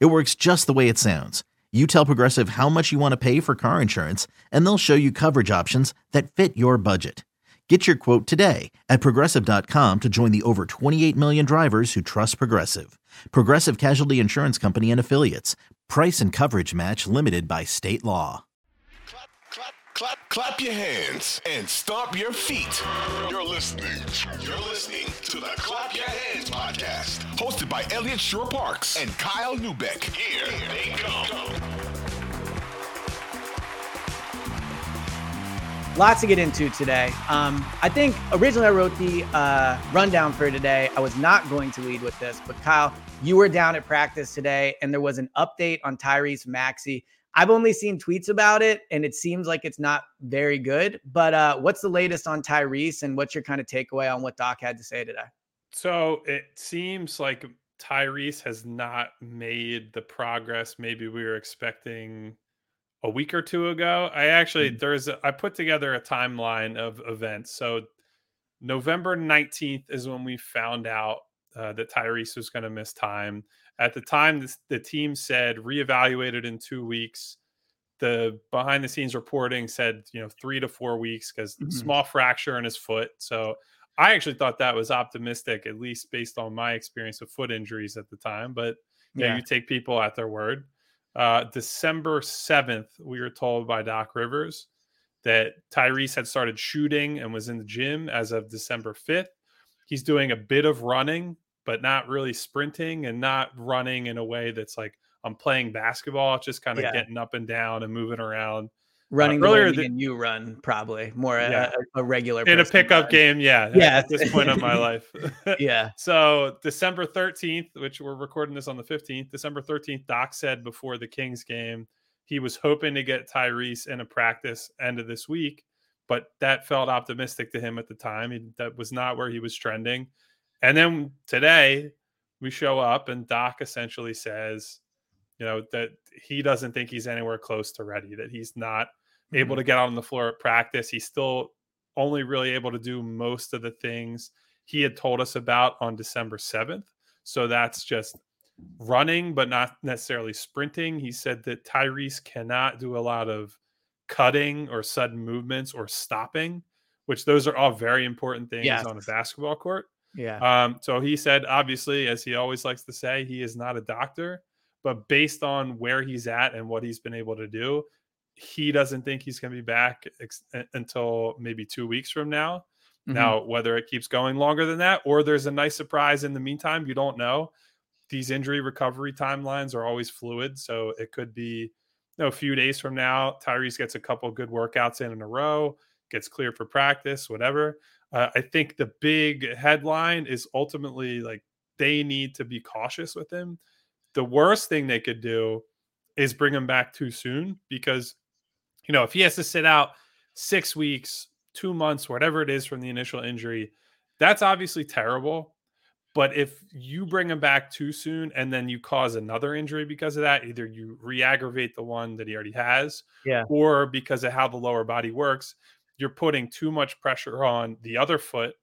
It works just the way it sounds. You tell Progressive how much you want to pay for car insurance, and they'll show you coverage options that fit your budget. Get your quote today at progressive.com to join the over 28 million drivers who trust Progressive. Progressive Casualty Insurance Company and Affiliates. Price and coverage match limited by state law. Clap, clap, clap, clap your hands and stomp your feet. You're listening. You're listening to the Clap Your Hands podcast, hosted by Eliot Shorr-Parks and Kyle Neubeck. Here they come. Lots to get into today. Um, I think originally I wrote the uh, rundown for today. I was not going to lead with this, but Kyle, you were down at practice today, and there was an update on Tyrese Maxey. I've only seen tweets about it, and it seems like it's not very good. But uh, what's the latest on Tyrese, and what's your kind of takeaway on what Doc had to say today? So it seems like Tyrese has not made the progress maybe we were expecting a week or two ago. I actually Mm. there's a, I put together a timeline of events. So November 19th is when we found out uh, that Tyrese was going to miss time. At the time, this, the team said reevaluated in two weeks. The behind the scenes reporting said, you know, three to four weeks because Mhm. small fracture in his foot. So I actually thought that was optimistic, at least based on my experience of foot injuries at the time. But yeah, Yeah. you take people at their word. Uh, December 7th, we were told by Doc Rivers that Tyrese had started shooting and was in the gym as of December 5th. He's doing a bit of running, but not really sprinting and not running in a way that's like I'm playing basketball, just kind of Yeah. getting up and down and moving around. Uh, running the earlier way me the- and you run, probably more a, Yeah. a, a regular In a pickup run. game, yeah. at- Yeah. At this point of my life. Yeah, So December 13th, which we're recording this on the 15th, December 13th, Doc said before the Kings game, he was hoping to get Tyrese in a practice end of this week, but that felt optimistic to him at the time. He, that was not where he was trending. And then today we show up and Doc essentially says, you know, that he doesn't think he's anywhere close to ready, that he's not able to get out on the floor at practice. He's still only really able to do most of the things he had told us about on December 7th. So that's just running, but not necessarily sprinting. He said that Tyrese cannot do a lot of cutting or sudden movements or stopping, which those are all very important things Yes. on a basketball court. yeah, Um, so he said, obviously, as he always likes to say, he is not a doctor, but based on where he's at and what he's been able to do, he doesn't think he's going to be back ex- until maybe two weeks from now. Mhm. Now, whether it keeps going longer than that or there's a nice surprise in the meantime, you don't know. These injury recovery timelines are always fluid. So it could be you know, a few days from now, Tyrese gets a couple good workouts in in a row, gets cleared for practice, whatever. Uh, I think the big headline is ultimately like they need to be cautious with him. The worst thing they could do is bring him back too soon because, you know, if he has to sit out six weeks, two months, whatever it is from the initial injury, that's obviously terrible. But if you bring him back too soon and then you cause another injury because of that, either you re aggravate the one that he already has, Yeah. or because of how the lower body works, you're putting too much pressure on the other foot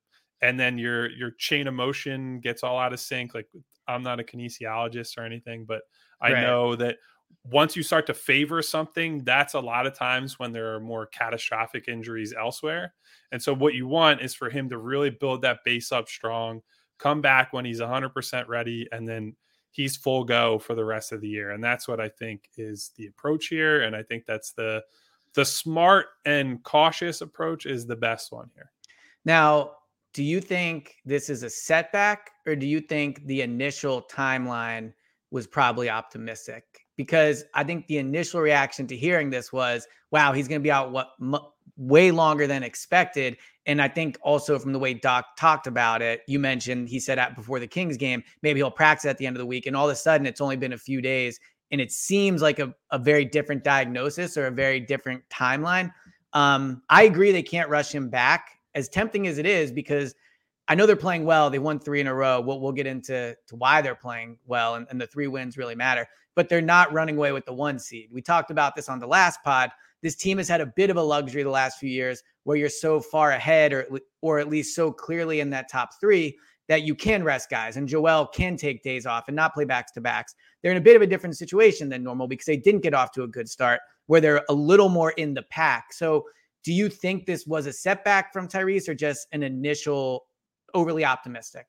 and then your your chain of motion gets all out of sync like i'm not a kinesiologist or anything but i Right. know that once you start to favor something that's a lot of times when there are more catastrophic injuries elsewhere. And so what you want is for him to really build that base up strong come back when he's 100% ready and then he's full go for the rest of the year. And that's what i think is the approach here and i think that's the the smart and cautious approach is the best one here. Now, do you think this is a setback or do you think the initial timeline was probably optimistic? Because I think the initial reaction to hearing this was, wow, he's going to be out what m- way longer than expected. And I think also from the way Doc talked about it, you mentioned he said at before the Kings game, maybe he'll practice at the end of the week. And all of a sudden, it's only been a few days and it seems like a, a very different diagnosis or a very different timeline. Um, I agree they can't rush him back, as tempting as it is, because I know they're playing well. They won three in a row. We'll, we'll get into to why they're playing well, and, and the three wins really matter. But they're not running away with the one seed. We talked about this on the last pod. This team has had a bit of a luxury the last few years where you're so far ahead, or or at least so clearly in that top three that you can rest guys, and Joel can take days off and not play backs to backs. They're in a bit of a different situation than normal because they didn't get off to a good start, where they're a little more in the pack. So, do you think this was a setback from Tyrese, or just an initial overly optimistic?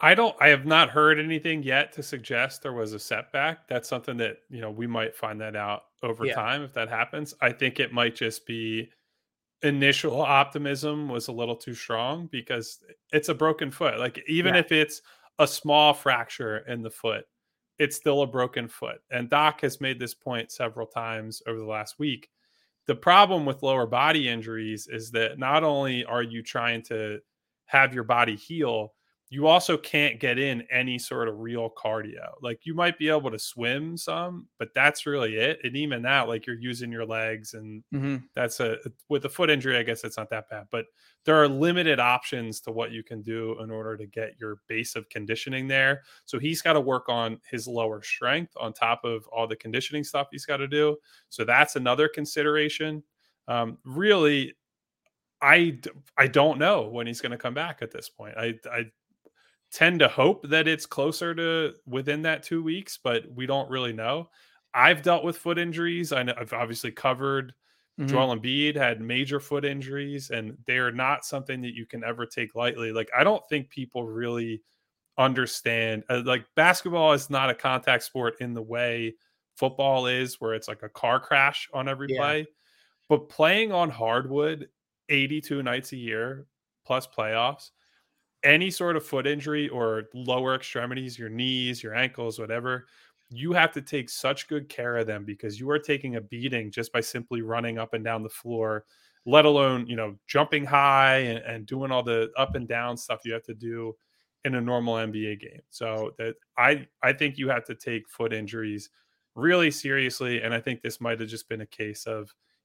I don't I have not heard anything yet to suggest there was a setback. That's something that, you know, we might find that out over yeah. time if that happens. I think it might just be initial optimism was a little too strong because it's a broken foot. Like even yeah. if it's a small fracture in the foot, it's still a broken foot. And Doc has made this point several times over the last week. The problem with lower body injuries is that not only are you trying to have your body heal, you also can't get in any sort of real cardio. Like you might be able to swim some, but that's really it. And even that, like you're using your legs, and mm-hmm. that's a with a foot injury, I guess it's not that bad. But there are limited options to what you can do in order to get your base of conditioning there. So he's got to work on his lower strength on top of all the conditioning stuff he's got to do. So that's another consideration. Um, really, I I don't know when he's going to come back at this point. I I tend to hope that it's closer to within that 2 weeks, but we don't really know. I've dealt with foot injuries. I know I've obviously covered mm-hmm. Joel Embiid had major foot injuries and they're not something that you can ever take lightly. Like I don't think people really understand uh, like basketball is not a contact sport in the way football is where it's like a car crash on every yeah. play. But playing on hardwood 82 nights a year plus playoffs, any sort of foot injury or lower extremities, your knees, your ankles, whatever, you have to take such good care of them because you are taking a beating just by simply running up and down the floor, let alone, you know, jumping high and, and doing all the up and down stuff you have to do in a normal NBA game. So that I I think you have to take foot injuries really seriously. And I think this might have just been a case of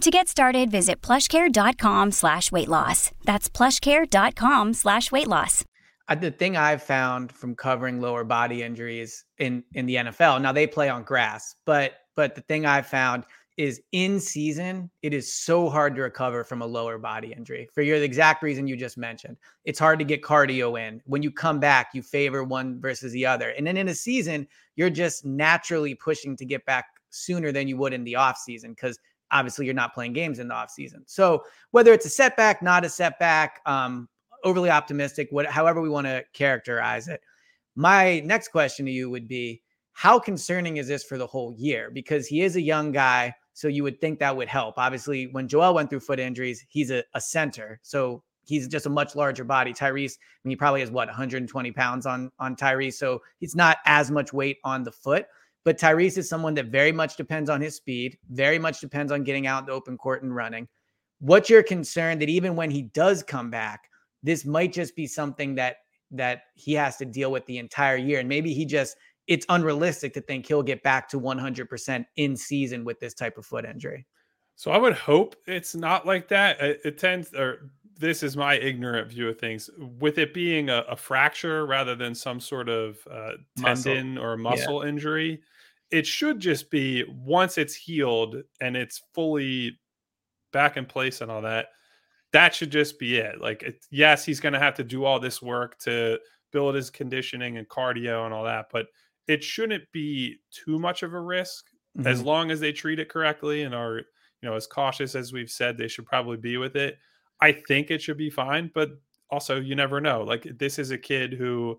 To get started, visit plushcare.com slash weight loss. That's plushcare.com slash weight loss. The thing I've found from covering lower body injuries in, in the NFL, now they play on grass, but but the thing I've found is in season, it is so hard to recover from a lower body injury for your the exact reason you just mentioned. It's hard to get cardio in. When you come back, you favor one versus the other. And then in a season, you're just naturally pushing to get back sooner than you would in the off season because obviously you're not playing games in the offseason. So whether it's a setback, not a setback, um, overly optimistic, what, however we want to characterize it. My next question to you would be how concerning is this for the whole year? Because he is a young guy. So you would think that would help. Obviously, when Joel went through foot injuries, he's a, a center. So he's just a much larger body. Tyrese, I mean, he probably has what 120 pounds on on Tyrese. So he's not as much weight on the foot. But Tyrese is someone that very much depends on his speed, very much depends on getting out in the open court and running. What's your concern that even when he does come back, this might just be something that that he has to deal with the entire year, and maybe he just it's unrealistic to think he'll get back to 100% in season with this type of foot injury. So I would hope it's not like that. It, it tends, or this is my ignorant view of things. With it being a, a fracture rather than some sort of uh, tendon muscle. or muscle yeah. injury, it should just be once it's healed and it's fully back in place and all that that should just be it like it, yes he's going to have to do all this work to build his conditioning and cardio and all that but it shouldn't be too much of a risk mm-hmm. as long as they treat it correctly and are you know as cautious as we've said they should probably be with it i think it should be fine but also you never know like this is a kid who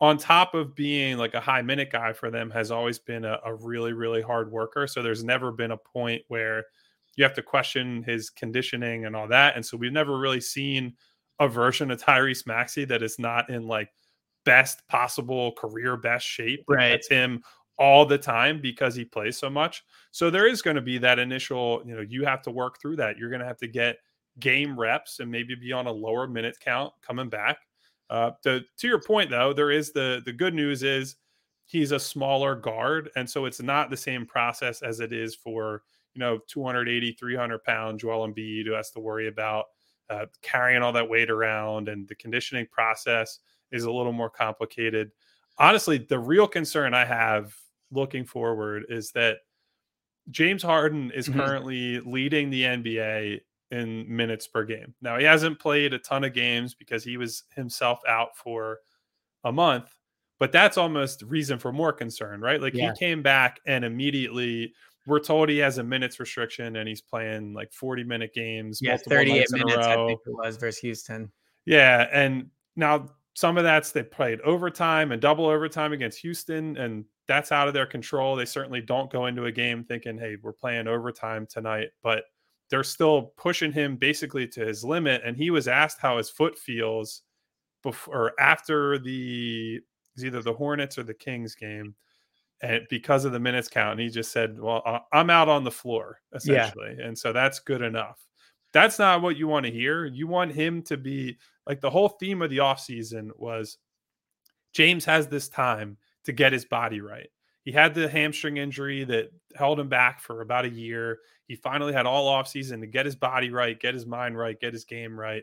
on top of being like a high minute guy for them, has always been a, a, really, really hard worker. So there's never been a point where you have to question his conditioning and all that. And so we've never really seen a version of Tyrese Maxey that is not in like best possible career best shape. Right. That's him all the time because he plays so much. So there is going to be that initial, you know, you have to work through that. You're going to have to get game reps and maybe be on a lower minute count coming back. Uh, to to your point though, there is the the good news is he's a smaller guard, and so it's not the same process as it is for you know 280, 300 pound Joel Embiid who has to worry about uh, carrying all that weight around, and the conditioning process is a little more complicated. Honestly, the real concern I have looking forward is that James Harden is mm-hmm. currently leading the NBA in minutes per game. Now, he hasn't played a ton of games because he was himself out for a month, but that's almost reason for more concern, right? Like yeah. he came back and immediately we're told he has a minutes restriction and he's playing like 40 minute games. Yeah, 38 minutes, I think it was versus Houston. Yeah. And now some of that's they played overtime and double overtime against Houston, and that's out of their control. They certainly don't go into a game thinking, hey, we're playing overtime tonight, but they're still pushing him basically to his limit. And he was asked how his foot feels before or after the either the Hornets or the Kings game and because of the minutes count. And he just said, Well, I'm out on the floor, essentially. Yeah. And so that's good enough. That's not what you want to hear. You want him to be like the whole theme of the offseason was James has this time to get his body right. He had the hamstring injury that held him back for about a year. He finally had all offseason to get his body right, get his mind right, get his game right.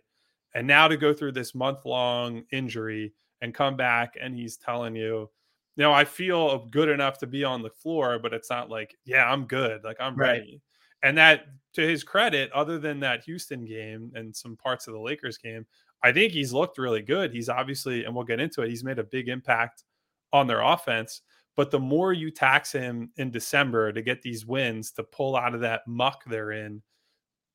And now to go through this month long injury and come back and he's telling you, you know, I feel good enough to be on the floor, but it's not like, yeah, I'm good. Like I'm right. ready. And that, to his credit, other than that Houston game and some parts of the Lakers game, I think he's looked really good. He's obviously, and we'll get into it, he's made a big impact on their offense. But the more you tax him in December to get these wins to pull out of that muck they're in,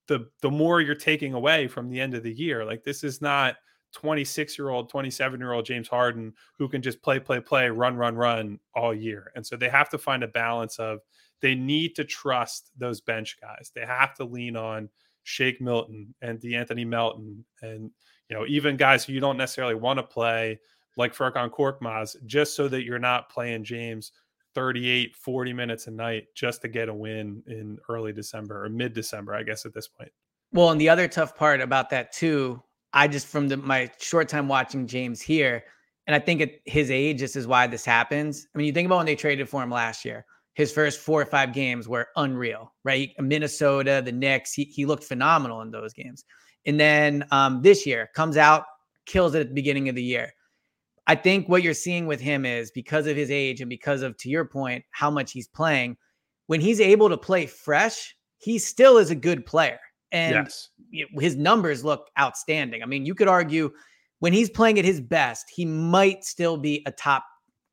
the the more you're taking away from the end of the year. Like this is not 26 year old, 27 year old James Harden who can just play, play, play, run, run, run all year. And so they have to find a balance of they need to trust those bench guys. They have to lean on Shake Milton and De'Anthony Melton and you know even guys who you don't necessarily want to play like Furkan Korkmaz just so that you're not playing James 38 40 minutes a night just to get a win in early December or mid December I guess at this point. Well, and the other tough part about that too I just from the, my short time watching James here, and I think at his age, this is why this happens. I mean, you think about when they traded for him last year. His first four or five games were unreal, right? Minnesota, the Knicks, he, he looked phenomenal in those games. And then um, this year comes out, kills it at the beginning of the year. I think what you're seeing with him is because of his age and because of, to your point, how much he's playing, when he's able to play fresh, he still is a good player and yes. his numbers look outstanding. I mean, you could argue when he's playing at his best, he might still be a top.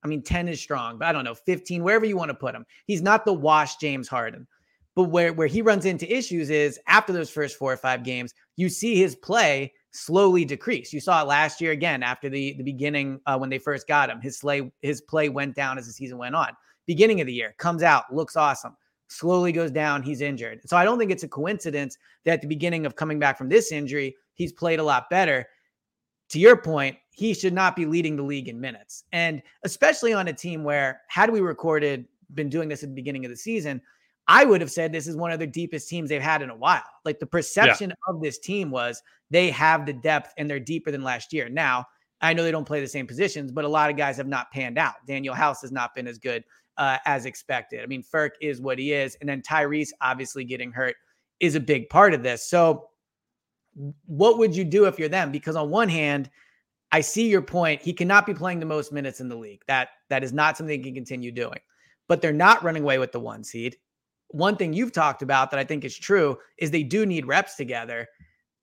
I mean, 10 is strong, but I don't know, 15, wherever you want to put him. He's not the wash James Harden. But where, where he runs into issues is after those first four or five games, you see his play slowly decrease. You saw it last year again after the, the beginning uh, when they first got him. His, slay, his play went down as the season went on. Beginning of the year, comes out, looks awesome slowly goes down. He's injured. So I don't think it's a coincidence that at the beginning of coming back from this injury, he's played a lot better. To your point, he should not be leading the league in minutes. And especially on a team where, had we recorded, been doing this at the beginning of the season, I would have said this is one of the deepest teams they've had in a while. Like the perception yeah. of this team was they have the depth and they're deeper than last year. Now, I know they don't play the same positions, but a lot of guys have not panned out. Danuel House has not been as good uh, as expected. I mean, Furk is what he is. And then Tyrese obviously getting hurt is a big part of this. So, what would you do if you're them? Because on one hand, I see your point. He cannot be playing the most minutes in the league. That that is not something he can continue doing. But they're not running away with the one seed. One thing you've talked about that I think is true is they do need reps together.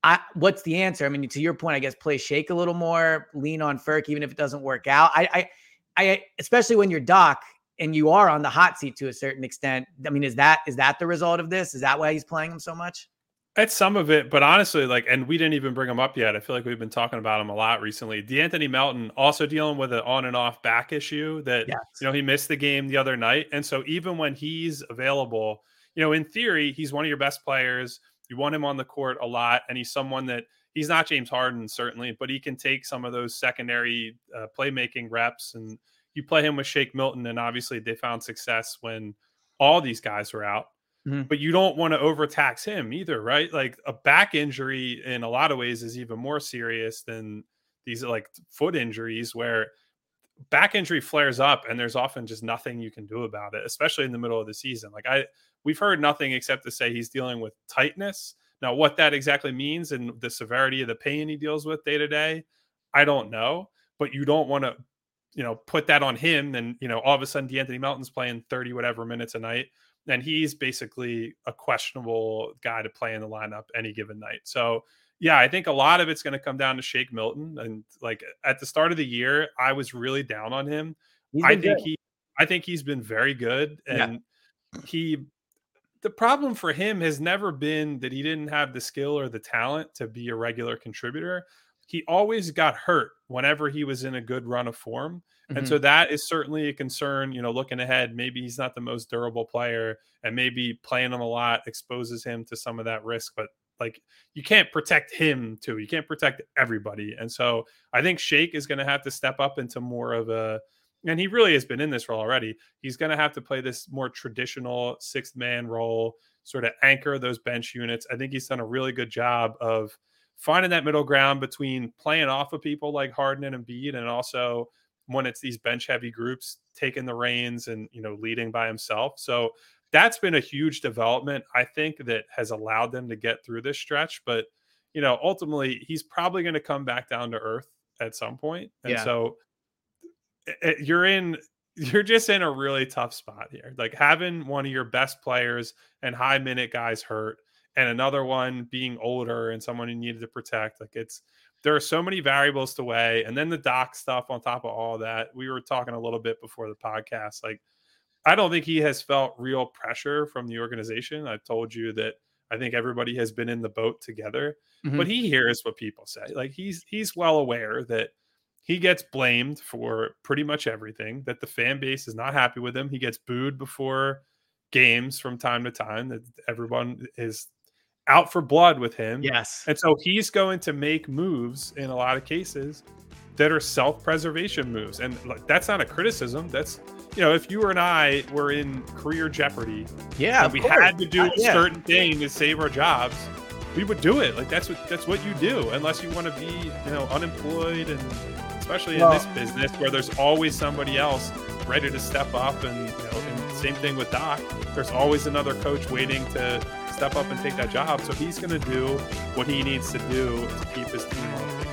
I, what's the answer? I mean, to your point, I guess play shake a little more, lean on Furk, even if it doesn't work out. I, I, I especially when you're Doc, and you are on the hot seat to a certain extent. I mean, is that is that the result of this? Is that why he's playing him so much? It's some of it, but honestly, like, and we didn't even bring him up yet. I feel like we've been talking about him a lot recently. De'Anthony Melton also dealing with an on and off back issue that yes. you know he missed the game the other night, and so even when he's available, you know, in theory, he's one of your best players. You want him on the court a lot, and he's someone that he's not James Harden certainly, but he can take some of those secondary uh, playmaking reps. And you play him with Shake Milton, and obviously they found success when all these guys were out. Mm-hmm. But you don't want to overtax him either, right? Like a back injury in a lot of ways is even more serious than these like foot injuries where back injury flares up and there's often just nothing you can do about it, especially in the middle of the season. Like I we've heard nothing except to say he's dealing with tightness. Now, what that exactly means and the severity of the pain he deals with day to day, I don't know. But you don't want to, you know, put that on him. And you know, all of a sudden, De'Anthony Melton's playing thirty whatever minutes a night, and he's basically a questionable guy to play in the lineup any given night. So yeah, I think a lot of it's going to come down to Shake Milton. And like at the start of the year, I was really down on him. I think good. he, I think he's been very good, and yeah. he. The problem for him has never been that he didn't have the skill or the talent to be a regular contributor. He always got hurt whenever he was in a good run of form. Mm-hmm. And so that is certainly a concern, you know, looking ahead. Maybe he's not the most durable player, and maybe playing him a lot exposes him to some of that risk. But like you can't protect him too. You can't protect everybody. And so I think Shake is going to have to step up into more of a and he really has been in this role already. He's going to have to play this more traditional sixth man role, sort of anchor those bench units. I think he's done a really good job of finding that middle ground between playing off of people like Harden and Embiid, and also when it's these bench heavy groups taking the reins and you know leading by himself. So that's been a huge development, I think, that has allowed them to get through this stretch. But, you know, ultimately, he's probably going to come back down to earth at some. And yeah. so it, eh, eh, you're in, you're just in a really tough spot here. Like having one of your best players and high minute guys hurt, and another one being older and someone who needed to protect. Like it's, there are so many variables to weigh. And then the doc stuff on top of all that. We were talking a little bit before the podcast. Like, I don't think he has felt real pressure from the organization. I've told you that I think everybody has been in the boat together, mm-hmm. but he hears what people say. Like he's he's well aware that he gets blamed for pretty much everything. That the fan base is not happy with him. He gets booed before games from time to time. That everyone is out for blood with him. Yes, and so he's going to make moves in a lot of cases that are self-preservation moves, and like, that's not a criticism. That's you know, if you and I were in career jeopardy, yeah, we had to do uh, yeah. certain thing to save our jobs, we would do it. Like that's what that's what you do, unless you want to be, you know, unemployed, and especially well, in this business where there's always somebody else ready to step up, and you know, and same thing with Doc. There's always another coach waiting to step up and take that job. So he's going to do what he needs to do to keep his team.